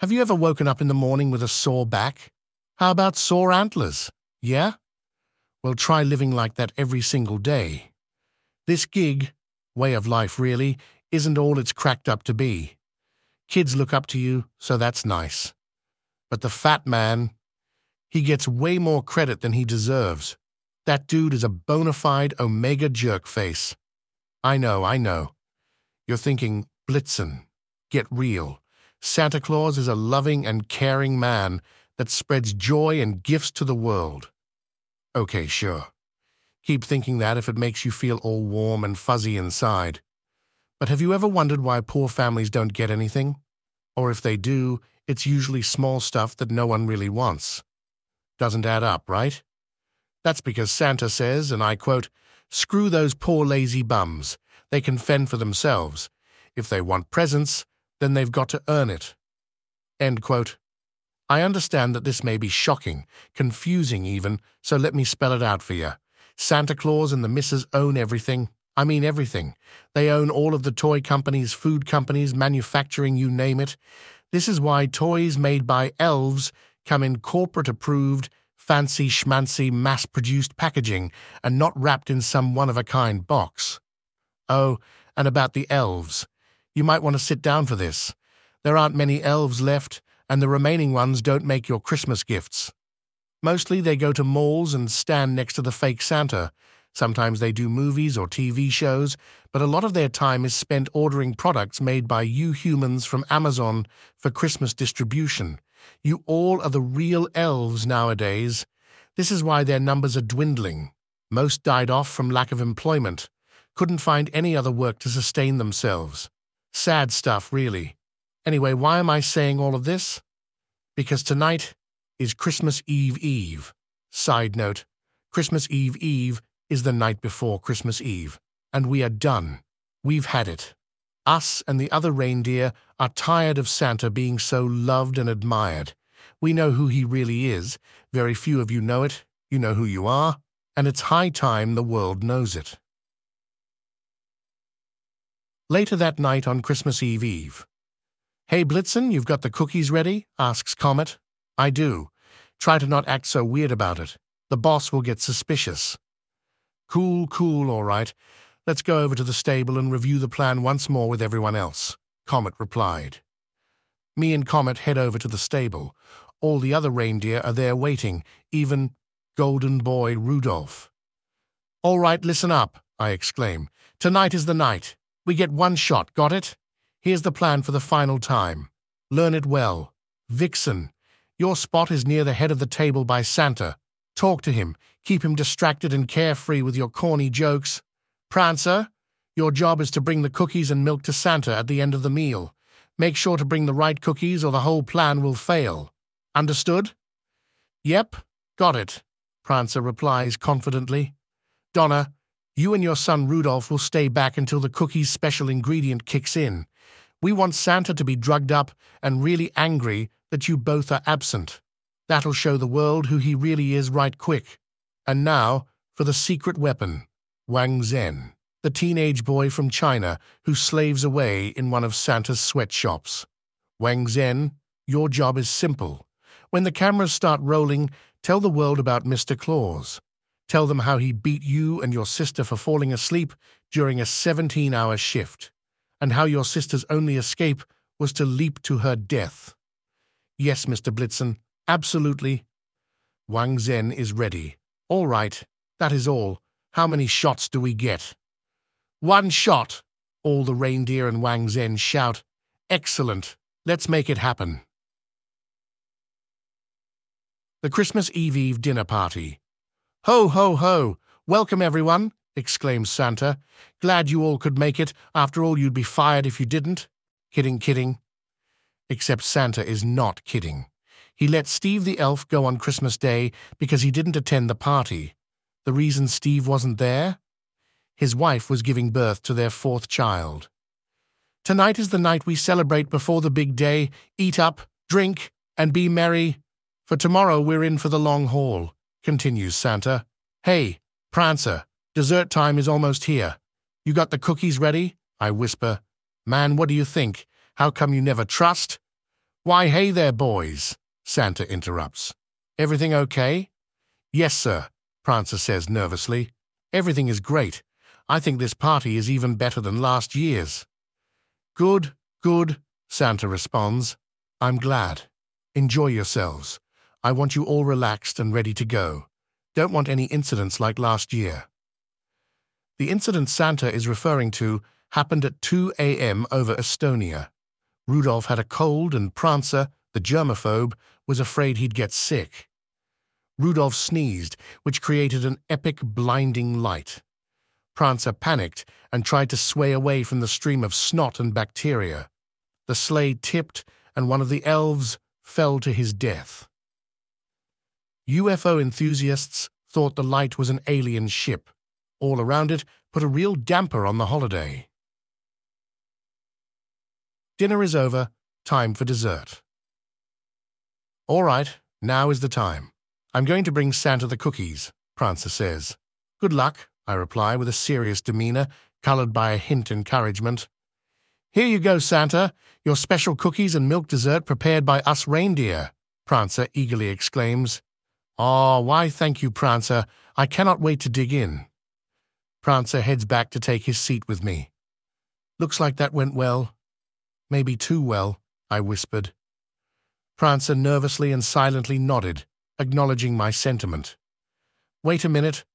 Have you ever woken up in the morning with a sore back? How about sore antlers? Yeah? Well, try living like that every single day. This gig, way of life really, isn't all it's cracked up to be. Kids look up to you, so that's nice. But the fat man, he gets way more credit than he deserves. That dude is a bona fide omega jerk face. I know, I know. You're thinking, Blitzen, get real. Santa Claus is a loving and caring man that spreads joy and gifts to the world. Okay, sure. Keep thinking that if it makes you feel all warm and fuzzy inside. But have you ever wondered why poor families don't get anything? Or if they do, it's usually small stuff that no one really wants. Doesn't add up, right? That's because Santa says, and I quote, Screw those poor lazy bums. They can fend for themselves. If they want presents, then they've got to earn it. End quote. I understand that this may be shocking, confusing even, so let me spell it out for you. Santa Claus and the missus own everything. I mean everything. They own all of the toy companies, food companies, manufacturing, you name it. This is why toys made by elves come in corporate approved, fancy schmancy, mass produced packaging and not wrapped in some one of a kind box. Oh, and about the elves. You might want to sit down for this. There aren't many elves left, and the remaining ones don't make your Christmas gifts. Mostly they go to malls and stand next to the fake Santa, Sometimes they do movies or TV shows, but a lot of their time is spent ordering products made by you humans from Amazon for Christmas distribution. You all are the real elves nowadays. This is why their numbers are dwindling. Most died off from lack of employment, couldn't find any other work to sustain themselves. Sad stuff, really. Anyway, why am I saying all of this? Because tonight is Christmas Eve Eve. Side note Christmas Eve Eve is the night before Christmas Eve, and we are done. We've had it. Us and the other reindeer are tired of Santa being so loved and admired. We know who he really is. Very few of you know it. You know who you are. And it's high time the world knows it. Later that night on Christmas Eve Eve. Hey, Blitzen, you've got the cookies ready? asks Comet. I do. Try to not act so weird about it. The boss will get suspicious. Cool, cool, all right. Let's go over to the stable and review the plan once more with everyone else, Comet replied. Me and Comet head over to the stable. All the other reindeer are there waiting, even Golden Boy Rudolph. All right, listen up, I exclaim. Tonight is the night. We get one shot, got it? Here's the plan for the final time. Learn it well. Vixen, your spot is near the head of the table by Santa. Talk to him. Keep him distracted and carefree with your corny jokes. Prancer, your job is to bring the cookies and milk to Santa at the end of the meal. Make sure to bring the right cookies or the whole plan will fail. Understood? Yep, got it, Prancer replies confidently. Donner, you and your son Rudolph will stay back until the cookie's special ingredient kicks in. We want Santa to be drugged up and really angry that you both are absent. That'll show the world who he really is right quick. And now for the secret weapon Wang Zhen, the teenage boy from China who slaves away in one of Santa's sweatshops. Wang Zhen, your job is simple. When the cameras start rolling, tell the world about Mr. Claus. Tell them how he beat you and your sister for falling asleep during a 17 hour shift, and how your sister's only escape was to leap to her death. Yes, Mr. Blitzen, Absolutely. Wang Zhen is ready. All right, that is all. How many shots do we get? One shot! All the reindeer and Wang Zhen shout. Excellent. Let's make it happen. The Christmas Eve Eve dinner party. Ho, ho, ho! Welcome, everyone! exclaims Santa. Glad you all could make it. After all, you'd be fired if you didn't. Kidding, kidding. Except Santa is not kidding. He let Steve the elf go on Christmas Day because he didn't attend the party. The reason Steve wasn't there? His wife was giving birth to their fourth child. Tonight is the night we celebrate before the big day, eat up, drink, and be merry. For tomorrow we're in for the long haul, continues Santa. Hey, Prancer, dessert time is almost here. You got the cookies ready? I whisper. Man, what do you think? How come you never trust? Why, hey there, boys, Santa interrupts. Everything okay? Yes, sir, Prancer says nervously. Everything is great. I think this party is even better than last year's. Good, good, Santa responds. I'm glad. Enjoy yourselves. I want you all relaxed and ready to go. Don't want any incidents like last year. The incident Santa is referring to happened at 2 a.m. over Estonia. Rudolph had a cold and Prancer, the germaphobe, was afraid he'd get sick. Rudolph sneezed, which created an epic blinding light. Prancer panicked and tried to sway away from the stream of snot and bacteria. The sleigh tipped, and one of the elves fell to his death. UFO enthusiasts thought the light was an alien ship. All around it put a real damper on the holiday. Dinner is over, time for dessert. All right, now is the time. I'm going to bring Santa the cookies, Prancer says. Good luck, I reply with a serious demeanor, colored by a hint encouragement. Here you go, Santa, your special cookies and milk dessert prepared by us reindeer, Prancer eagerly exclaims. Oh, why thank you, Prancer. I cannot wait to dig in. Prancer heads back to take his seat with me. Looks like that went well. Maybe too well, I whispered. Prancer nervously and silently nodded, acknowledging my sentiment. Wait a minute.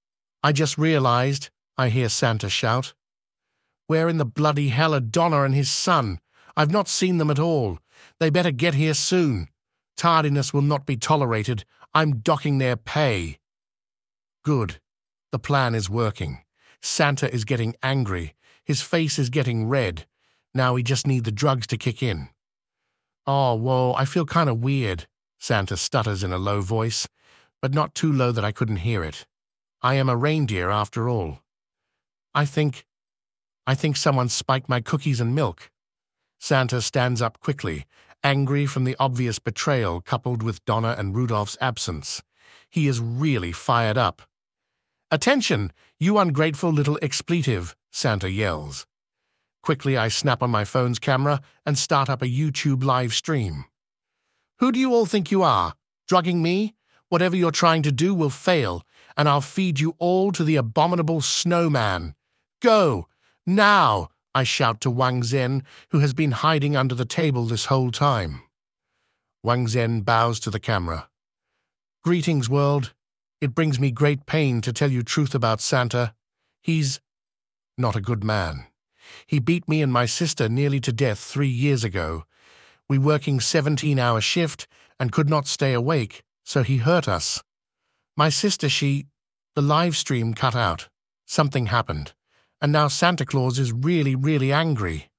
I just realized, I hear Santa shout. Where in the bloody hell are Donner and his son? I've not seen them at all. They better get here soon. Tardiness will not be tolerated. I'm docking their pay. Good. The plan is working. Santa is getting angry. His face is getting red. Now we just need the drugs to kick in. Oh, whoa, I feel kind of weird. Santa stutters in a low voice, but not too low that I couldn't hear it. I am a reindeer after all. I think. I think someone spiked my cookies and milk. Santa stands up quickly, angry from the obvious betrayal coupled with Donner and Rudolph's absence. He is really fired up. Attention, you ungrateful little expletive, Santa yells. Quickly, I snap on my phone's camera and start up a YouTube live stream. Who do you all think you are? Drugging me? Whatever you're trying to do will fail, and I'll feed you all to the abominable snowman. Go! Now! I shout to Wang Zhen, who has been hiding under the table this whole time. Wang Zhen bows to the camera. Greetings, world. It brings me great pain to tell you truth about Santa. He's not a good man. He beat me and my sister nearly to death three years ago, we working 17 hour shift and could not stay awake, so he hurt us. My sister, she. The live stream cut out. Something happened. And now Santa Claus is really, really angry.